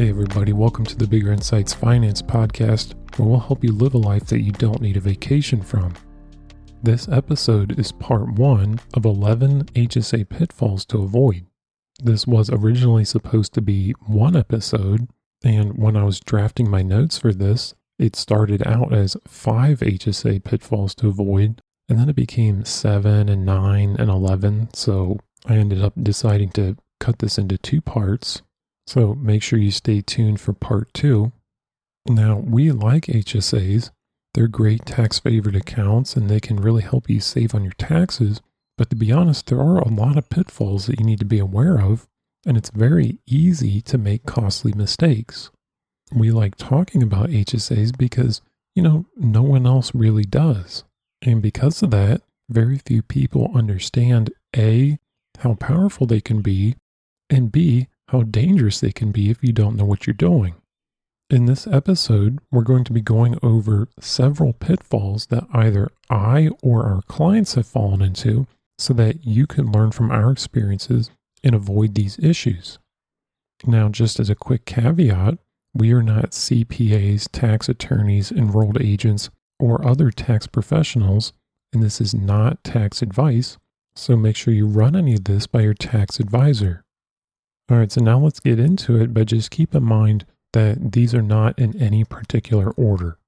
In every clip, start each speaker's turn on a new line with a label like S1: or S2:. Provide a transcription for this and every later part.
S1: Hey, everybody, welcome to the Bigger Insights Finance Podcast, where we'll help you live a life that you don't need a vacation from. This episode is part one of 11 HSA pitfalls to avoid. This was originally supposed to be one episode, and when I was drafting my notes for this, it started out as five HSA pitfalls to avoid, and then it became seven and nine and 11. So I ended up deciding to cut this into two parts. So make sure you stay tuned for part two. Now, we like HSAs. They're great tax favored accounts and they can really help you save on your taxes. But to be honest, there are a lot of pitfalls that you need to be aware of, and it's very easy to make costly mistakes. We like talking about HSAs because, you know, no one else really does. And because of that, very few people understand A, how powerful they can be, and B, how dangerous they can be if you don't know what you're doing. In this episode, we're going to be going over several pitfalls that either I or our clients have fallen into so that you can learn from our experiences and avoid these issues. Now, just as a quick caveat, we are not CPAs, tax attorneys, enrolled agents, or other tax professionals, and this is not tax advice, so make sure you run any of this by your tax advisor. All right, so now let's get into it, but just keep in mind that these are not in any particular order.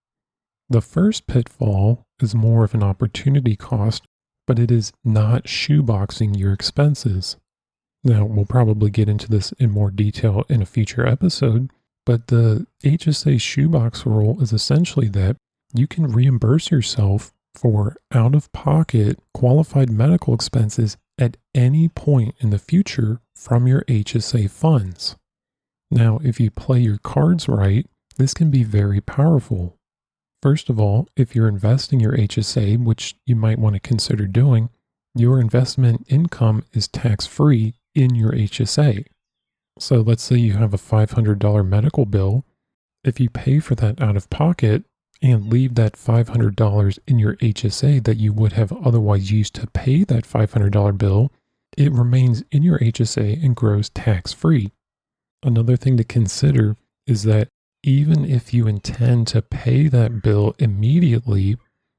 S1: The first pitfall is more of an opportunity cost but it is not shoeboxing your expenses. Now, we'll probably get into this in more detail in a future episode, but the HSA shoebox rule is essentially that you can reimburse yourself for out of pocket qualified medical expenses at any point in the future from your HSA funds. Now, if you play your cards right, this can be very powerful. First of all, if you're investing your HSA, which you might want to consider doing, your investment income is tax free in your HSA. So let's say you have a $500 medical bill. If you pay for that out of pocket and leave that $500 in your HSA that you would have otherwise used to pay that $500 bill, it remains in your HSA and grows tax free. Another thing to consider is that even if you intend to pay that bill immediately,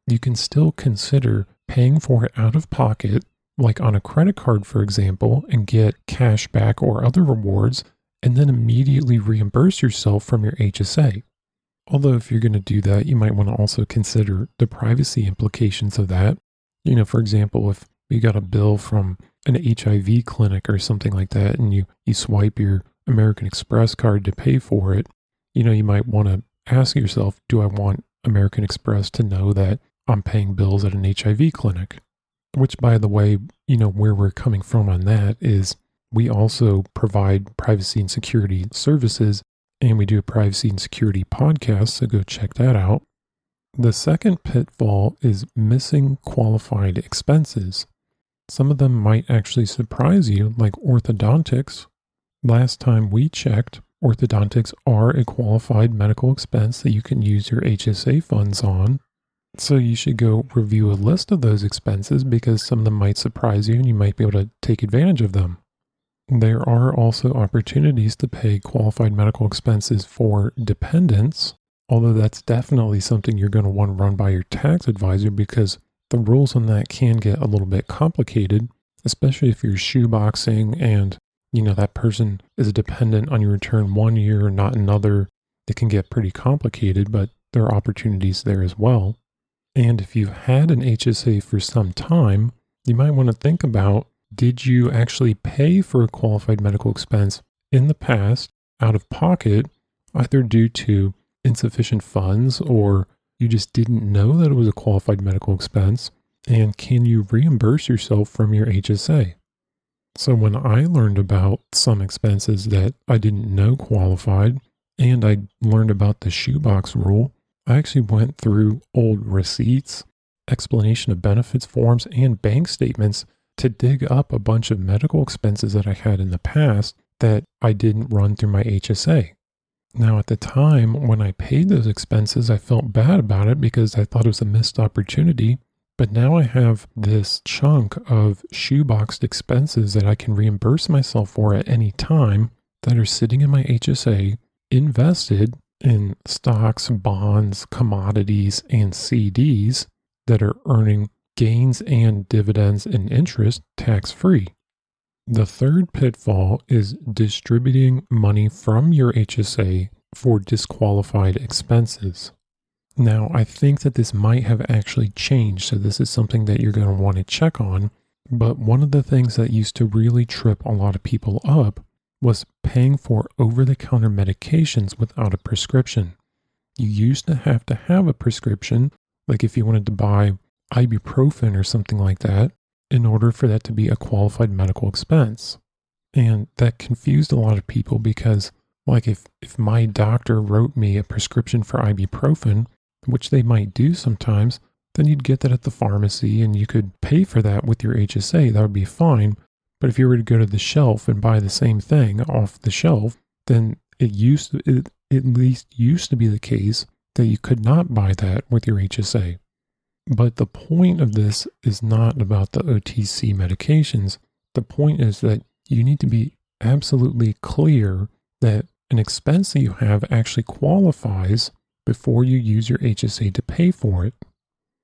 S1: you can still consider paying for it out of pocket, like on a credit card, for example, and get cash back or other rewards, and then immediately reimburse yourself from your HSA. Although, if you're going to do that, you might want to also consider the privacy implications of that. You know, for example, if you got a bill from an HIV clinic or something like that, and you, you swipe your American Express card to pay for it, you know, you might want to ask yourself, do I want American Express to know that I'm paying bills at an HIV clinic? Which, by the way, you know, where we're coming from on that is we also provide privacy and security services and we do a privacy and security podcast. So go check that out. The second pitfall is missing qualified expenses. Some of them might actually surprise you, like orthodontics. Last time we checked, Orthodontics are a qualified medical expense that you can use your HSA funds on. So you should go review a list of those expenses because some of them might surprise you and you might be able to take advantage of them. There are also opportunities to pay qualified medical expenses for dependents, although that's definitely something you're going to want to run by your tax advisor because the rules on that can get a little bit complicated, especially if you're shoeboxing and you know, that person is a dependent on your return one year, not another. It can get pretty complicated, but there are opportunities there as well. And if you've had an HSA for some time, you might want to think about did you actually pay for a qualified medical expense in the past out of pocket, either due to insufficient funds or you just didn't know that it was a qualified medical expense? And can you reimburse yourself from your HSA? So when I learned about some expenses that I didn't know qualified, and I learned about the shoebox rule, I actually went through old receipts, explanation of benefits forms, and bank statements to dig up a bunch of medical expenses that I had in the past that I didn't run through my HSA. Now, at the time when I paid those expenses, I felt bad about it because I thought it was a missed opportunity but now I have this chunk of shoeboxed expenses that I can reimburse myself for at any time that are sitting in my HSA invested in stocks, bonds, commodities, and CDs that are earning gains and dividends and interest tax free. The third pitfall is distributing money from your HSA for disqualified expenses. Now, I think that this might have actually changed, so this is something that you're going to want to check on. But one of the things that used to really trip a lot of people up was paying for over the counter medications without a prescription. You used to have to have a prescription, like if you wanted to buy ibuprofen or something like that, in order for that to be a qualified medical expense. And that confused a lot of people because, like, if, if my doctor wrote me a prescription for ibuprofen, which they might do sometimes, then you'd get that at the pharmacy and you could pay for that with your HSA. That would be fine. But if you were to go to the shelf and buy the same thing off the shelf, then it used to, it at least used to be the case that you could not buy that with your HSA. But the point of this is not about the OTC medications. The point is that you need to be absolutely clear that an expense that you have actually qualifies before you use your HSA to pay for it.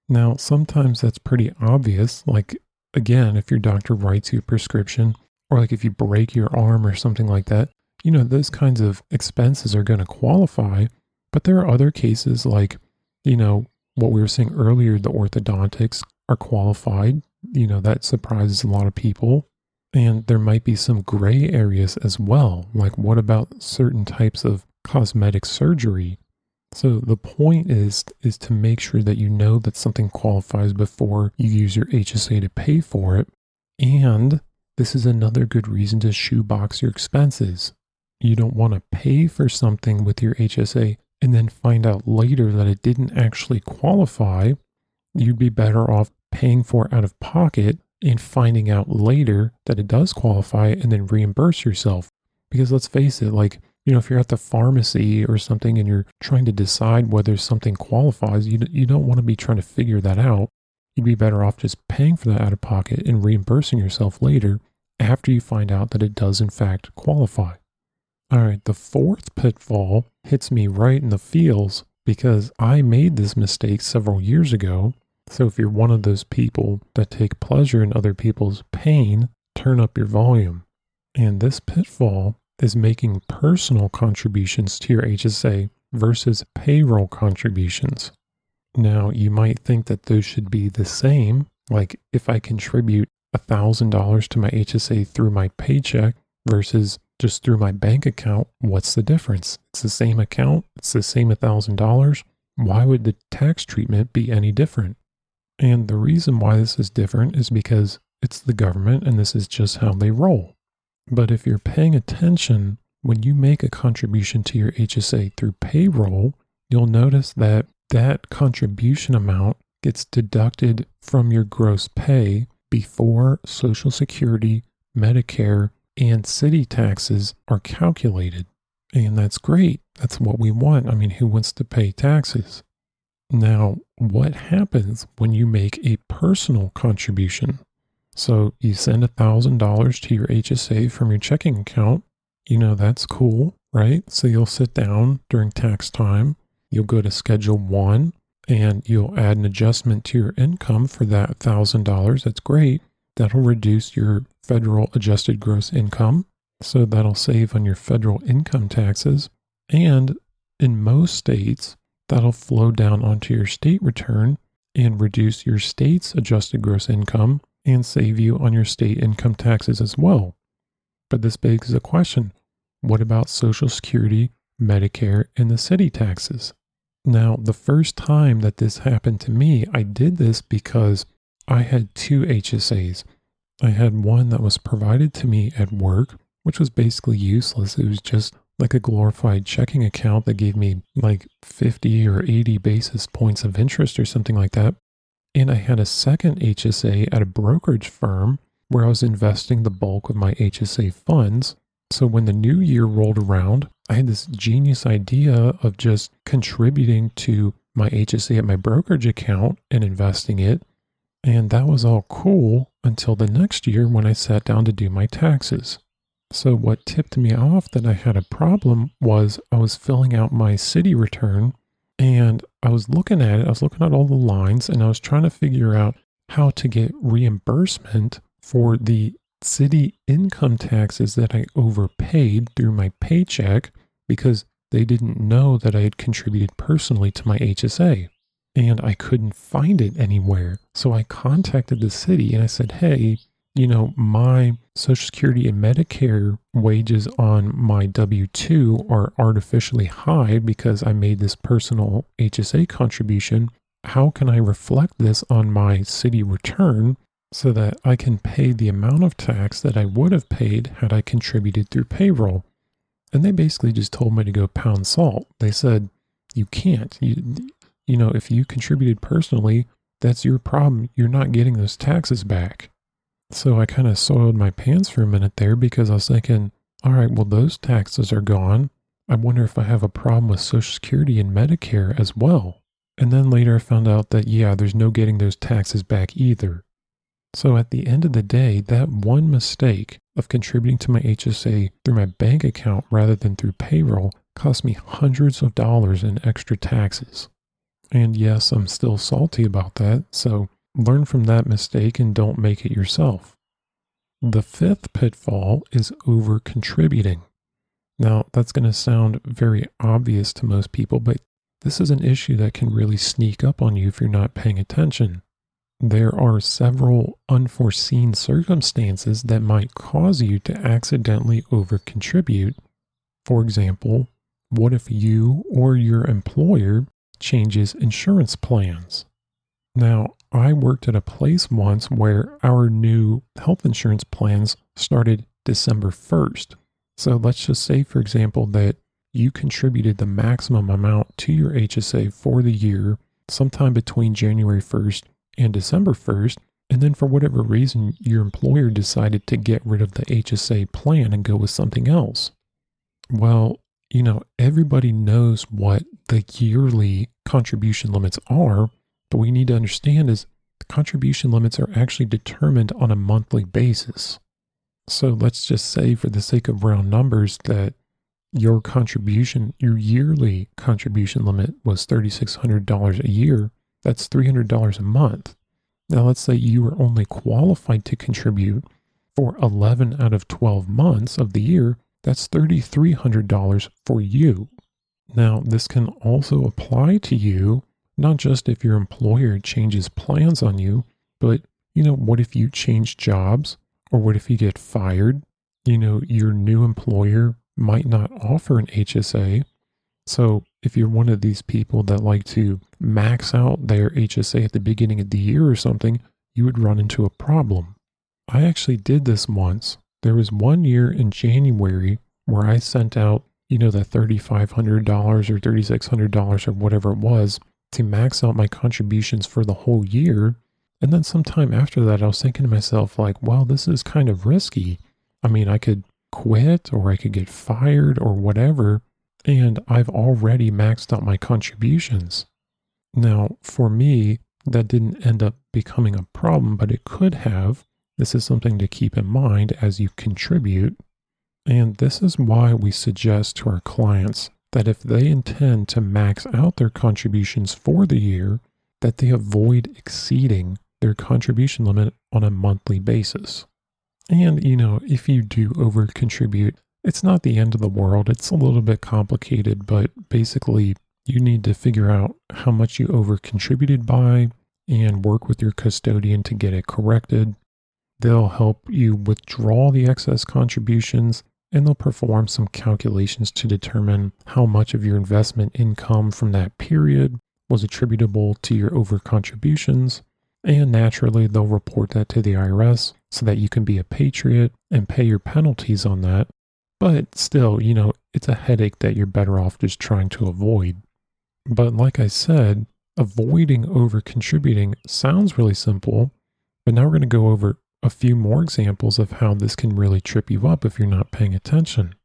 S1: Now, sometimes that's pretty obvious. Like, again, if your doctor writes you a prescription, or like if you break your arm or something like that, you know, those kinds of expenses are going to qualify. But there are other cases like, you know, what we were saying earlier, the orthodontics are qualified. You know, that surprises a lot of people. And there might be some gray areas as well. Like, what about certain types of cosmetic surgery? So the point is is to make sure that you know that something qualifies before you use your HSA to pay for it. And this is another good reason to shoebox your expenses. You don't want to pay for something with your HSA and then find out later that it didn't actually qualify, you'd be better off paying for it out of pocket and finding out later that it does qualify and then reimburse yourself. Because let's face it, like, you know, if you're at the pharmacy or something and you're trying to decide whether something qualifies, you, you don't want to be trying to figure that out. You'd be better off just paying for that out of pocket and reimbursing yourself later after you find out that it does in fact qualify. All right, the fourth pitfall hits me right in the feels because I made this mistake several years ago. So if you're one of those people that take pleasure in other people's pain, turn up your volume. And this pitfall is making personal contributions to your HSA versus payroll contributions. Now, you might think that those should be the same. Like if I contribute $1,000 to my HSA through my paycheck versus just through my bank account, what's the difference? It's the same account, it's the same $1,000. Why would the tax treatment be any different? And the reason why this is different is because it's the government and this is just how they roll. But if you're paying attention, when you make a contribution to your HSA through payroll, you'll notice that that contribution amount gets deducted from your gross pay before Social Security, Medicare, and city taxes are calculated. And that's great. That's what we want. I mean, who wants to pay taxes? Now, what happens when you make a personal contribution? So you send $1,000 to your HSA from your checking account. You know, that's cool, right? So you'll sit down during tax time. You'll go to Schedule 1 and you'll add an adjustment to your income for that $1,000. That's great. That'll reduce your federal adjusted gross income. So that'll save on your federal income taxes. And in most states, that'll flow down onto your state return and reduce your state's adjusted gross income and save you on your state income taxes as well. But this begs the question what about Social Security, Medicare, and the city taxes? Now, the first time that this happened to me, I did this because I had two HSAs. I had one that was provided to me at work, which was basically useless. It was just like a glorified checking account that gave me like 50 or 80 basis points of interest or something like that. And I had a second HSA at a brokerage firm where I was investing the bulk of my HSA funds. So when the new year rolled around, I had this genius idea of just contributing to my HSA at my brokerage account and investing it and that was all cool until the next year when I sat down to do my taxes. So, what tipped me off that I had a problem was I was filling out my city return and I was looking at it. I was looking at all the lines and I was trying to figure out how to get reimbursement for the city income taxes that I overpaid through my paycheck because they didn't know that I had contributed personally to my HSA. And I couldn't find it anywhere. So I contacted the city and I said, hey, you know, my Social Security and Medicare wages on my W 2 are artificially high because I made this personal HSA contribution. How can I reflect this on my city return so that I can pay the amount of tax that I would have paid had I contributed through payroll? And they basically just told me to go pound salt. They said, you can't. You, you know, if you contributed personally, that's your problem. You're not getting those taxes back. So I kind of soiled my pants for a minute there because I was thinking, all right, well, those taxes are gone. I wonder if I have a problem with Social Security and Medicare as well. And then later I found out that, yeah, there's no getting those taxes back either. So at the end of the day, that one mistake of contributing to my HSA through my bank account rather than through payroll cost me hundreds of dollars in extra taxes. And yes, I'm still salty about that, so learn from that mistake and don't make it yourself. The fifth pitfall is over contributing. Now, that's going to sound very obvious to most people, but this is an issue that can really sneak up on you if you're not paying attention. There are several unforeseen circumstances that might cause you to accidentally over contribute. For example, what if you or your employer changes insurance plans? Now, I worked at a place once where our new health insurance plans started December 1st. So let's just say, for example, that you contributed the maximum amount to your HSA for the year sometime between January 1st and December 1st. And then for whatever reason, your employer decided to get rid of the HSA plan and go with something else. Well, you know, everybody knows what the yearly contribution limits are, but we need to understand is the contribution limits are actually determined on a monthly basis. So let's just say, for the sake of round numbers, that your contribution, your yearly contribution limit was $3,600 a year. That's $300 a month. Now, let's say you were only qualified to contribute for 11 out of 12 months of the year. That's $3,300 for you. Now, this can also apply to you, not just if your employer changes plans on you, but, you know, what if you change jobs or what if you get fired? You know, your new employer might not offer an HSA. So if you're one of these people that like to max out their HSA at the beginning of the year or something, you would run into a problem. I actually did this once. There was one year in January where I sent out, you know, the $3,500 or $3,600 or whatever it was to max out my contributions for the whole year. And then sometime after that, I was thinking to myself, like, well, this is kind of risky. I mean, I could quit or I could get fired or whatever and I've already maxed out my contributions. Now, for me, that didn't end up becoming a problem, but it could have. This is something to keep in mind as you contribute. And this is why we suggest to our clients that if they intend to max out their contributions for the year, that they avoid exceeding their contribution limit on a monthly basis. And, you know, if you do over contribute, it's not the end of the world. It's a little bit complicated, but basically, you need to figure out how much you over contributed by and work with your custodian to get it corrected. They'll help you withdraw the excess contributions and they'll perform some calculations to determine how much of your investment income from that period was attributable to your over contributions. And naturally, they'll report that to the IRS so that you can be a patriot and pay your penalties on that. But still, you know, it's a headache that you're better off just trying to avoid. But like I said, avoiding over contributing sounds really simple, but now we're going to go over a few more examples of how this can really trip you up if you're not paying attention.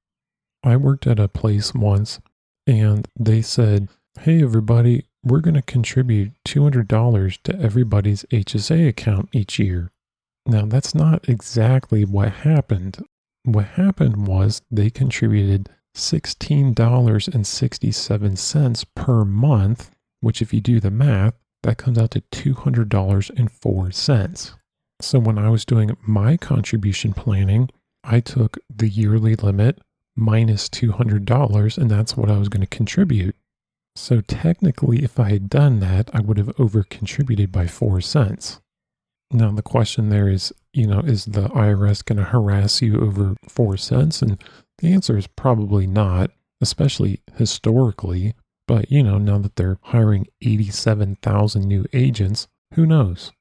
S1: I worked at a place once and they said, Hey, everybody, we're going to contribute $200 to everybody's HSA account each year. Now, that's not exactly what happened. what happened was they contributed $16.67 per month, which, if you do the math, that comes out to $200.04. So when I was doing my contribution planning, I took the yearly limit minus $200, and that's what I was going to contribute. So technically, if I had done that, I would have over contributed by 4 cents. Now, the question there is, you know, is the IRS going to harass you over 4 cents? And the answer is probably not, especially historically. But, you know, now that they're hiring 87,000 new agents, who knows?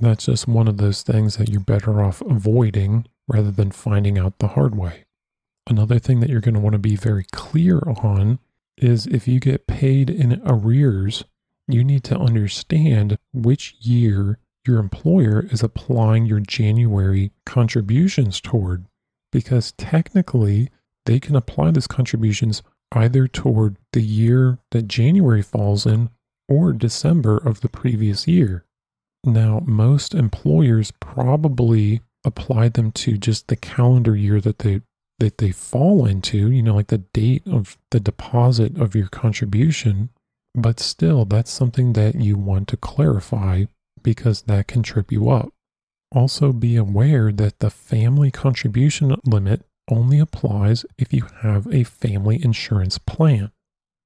S1: That's just one of those things that you're better off avoiding rather than finding out the hard way. Another thing that you're going to want to be very clear on is if you get paid in arrears, you need to understand which year your employer is applying your January contributions toward. Because technically, they can apply those contributions either toward the year that January falls in or December of the previous year. Now, most employers probably apply them to just the calendar year that they that they fall into, you know, like the date of the deposit of your contribution. But still, that's something that you want to clarify because that can trip you up. Also, be aware that the family contribution limit only applies if you have a family insurance plan.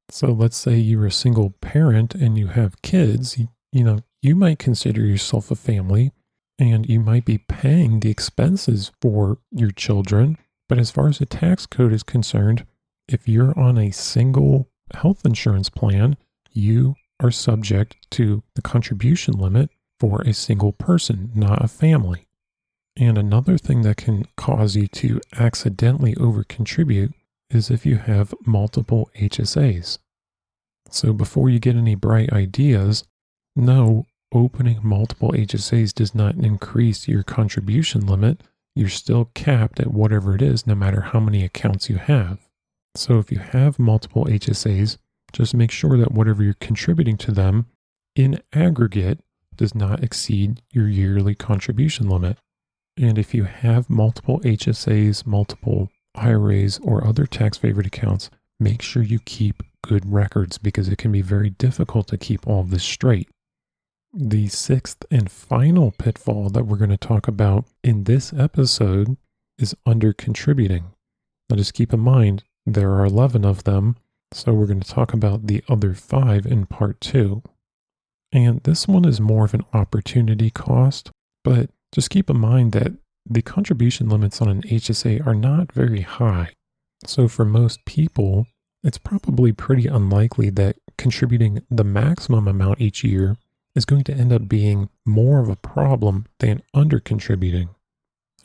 S1: So, let's say you're a single parent and you have kids, you, you know, you might consider yourself a family and you might be paying the expenses for your children. But as far as the tax code is concerned, if you're on a single health insurance plan, you are subject to the contribution limit for a single person, not a family. And another thing that can cause you to accidentally overcontribute is if you have multiple HSAs. So before you get any bright ideas, know opening multiple HSAs does not increase your contribution limit. You're still capped at whatever it is, no matter how many accounts you have. So if you have multiple HSAs, just make sure that whatever you're contributing to them in aggregate does not exceed your yearly contribution limit. And if you have multiple HSAs, multiple IRAs, or other tax favored accounts, make sure you keep good records because it can be very difficult to keep all this straight. The sixth and final pitfall that we're going to talk about in this episode is under contributing. Now, just keep in mind, there are 11 of them, so we're going to talk about the other five in part two. And this one is more of an opportunity cost, but just keep in mind that the contribution limits on an HSA are not very high. So, for most people, it's probably pretty unlikely that contributing the maximum amount each year is going to end up being more of a problem than under contributing.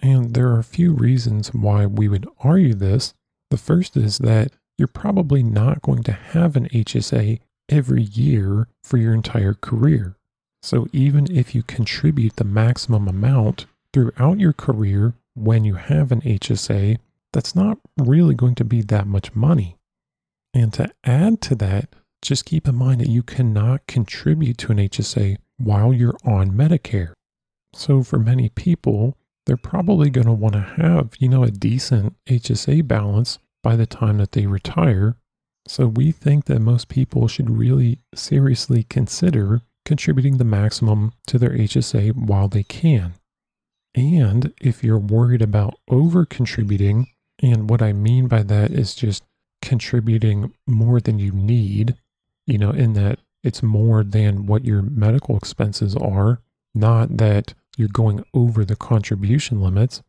S1: And there are a few reasons why we would argue this. The first is that you're probably not going to have an HSA every year for your entire career. So even if you contribute the maximum amount throughout your career when you have an HSA, that's not really going to be that much money. And to add to that, just keep in mind that you cannot contribute to an HSA while you're on Medicare. So for many people, they're probably going to want to have, you know, a decent HSA balance by the time that they retire. So we think that most people should really seriously consider contributing the maximum to their HSA while they can. And if you're worried about over contributing, and what I mean by that is just contributing more than you need, you know, in that it's more than what your medical expenses are, not that you're going over the contribution limits.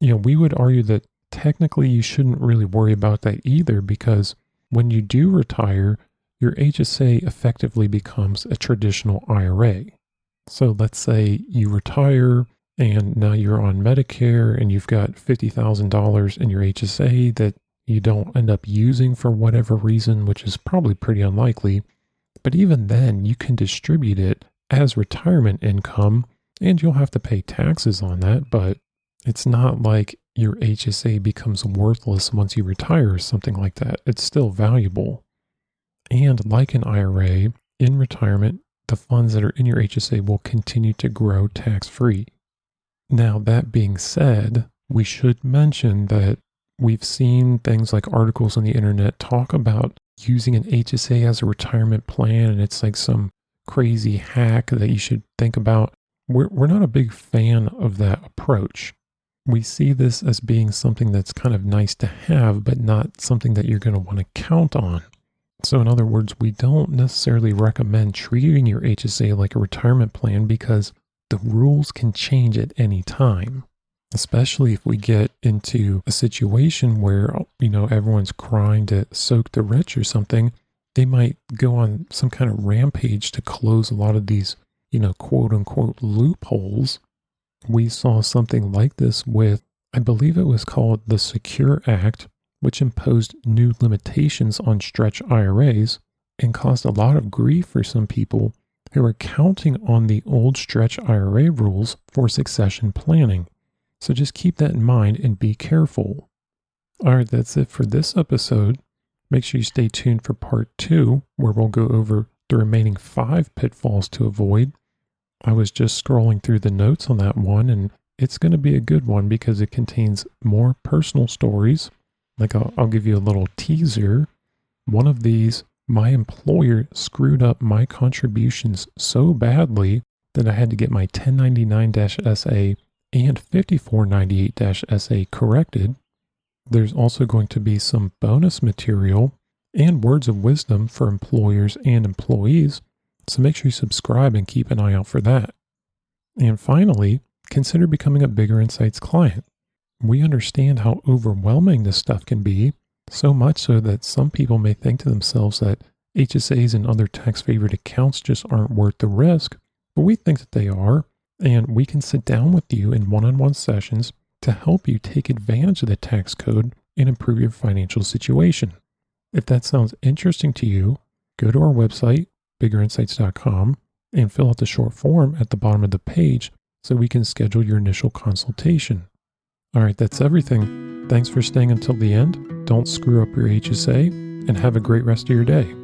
S1: You know, we would argue that technically you shouldn't really worry about that either because when you do retire, your HSA effectively becomes a traditional IRA. So let's say you retire and now you're on Medicare and you've got $50,000 in your HSA that you don't end up using for whatever reason, which is probably pretty unlikely. But even then, you can distribute it as retirement income and you'll have to pay taxes on that. But it's not like your HSA becomes worthless once you retire or something like that. It's still valuable. And like an IRA, in retirement, the funds that are in your HSA will continue to grow tax free. Now, that being said, We should mention that we've seen things like articles on the internet talk about using an HSA as a retirement plan, and it's like some crazy hack that you should think about. We're, we're not a big fan of that approach. We see this as being something that's kind of nice to have, but not something that you're going to want to count on. So, in other words, we don't necessarily recommend treating your HSA like a retirement plan because the rules can change at any time, especially if we get into a situation where, you know, everyone's crying to soak the rich or something. They might go on some kind of rampage to close a lot of these, you know, quote unquote loopholes we saw something like this with, I believe it was called the Secure Act, which imposed new limitations on stretch IRAs and caused a lot of grief for some people who were counting on the old stretch IRA rules for succession planning. So just keep that in mind and be careful. All right, that's it for this episode. Make sure you stay tuned for part two, where we'll go over the remaining five pitfalls to avoid I was just scrolling through the notes on that one, and it's going to be a good one because it contains more personal stories. Like, I'll, I'll give you a little teaser. One of these, my employer screwed up my contributions so badly that I had to get my 1099 SA and 5498 SA corrected. There's also going to be some bonus material and words of wisdom for employers and employees so make sure you subscribe and keep an eye out for that. And finally, consider becoming a Bigger Insights client. We understand how overwhelming this stuff can be, so much so that some people may think to themselves that HSAs and other tax favored accounts just aren't worth the risk, but we think that they are, and we can sit down with you in one on one sessions to help you take advantage of the tax code and improve your financial situation. If that sounds interesting to you, go to our website, biggerinsights.com and fill out the short form at the bottom of the page so we can schedule your initial consultation. All right, that's everything. Thanks for staying until the end. Don't screw up your HSA and have a great rest of your day.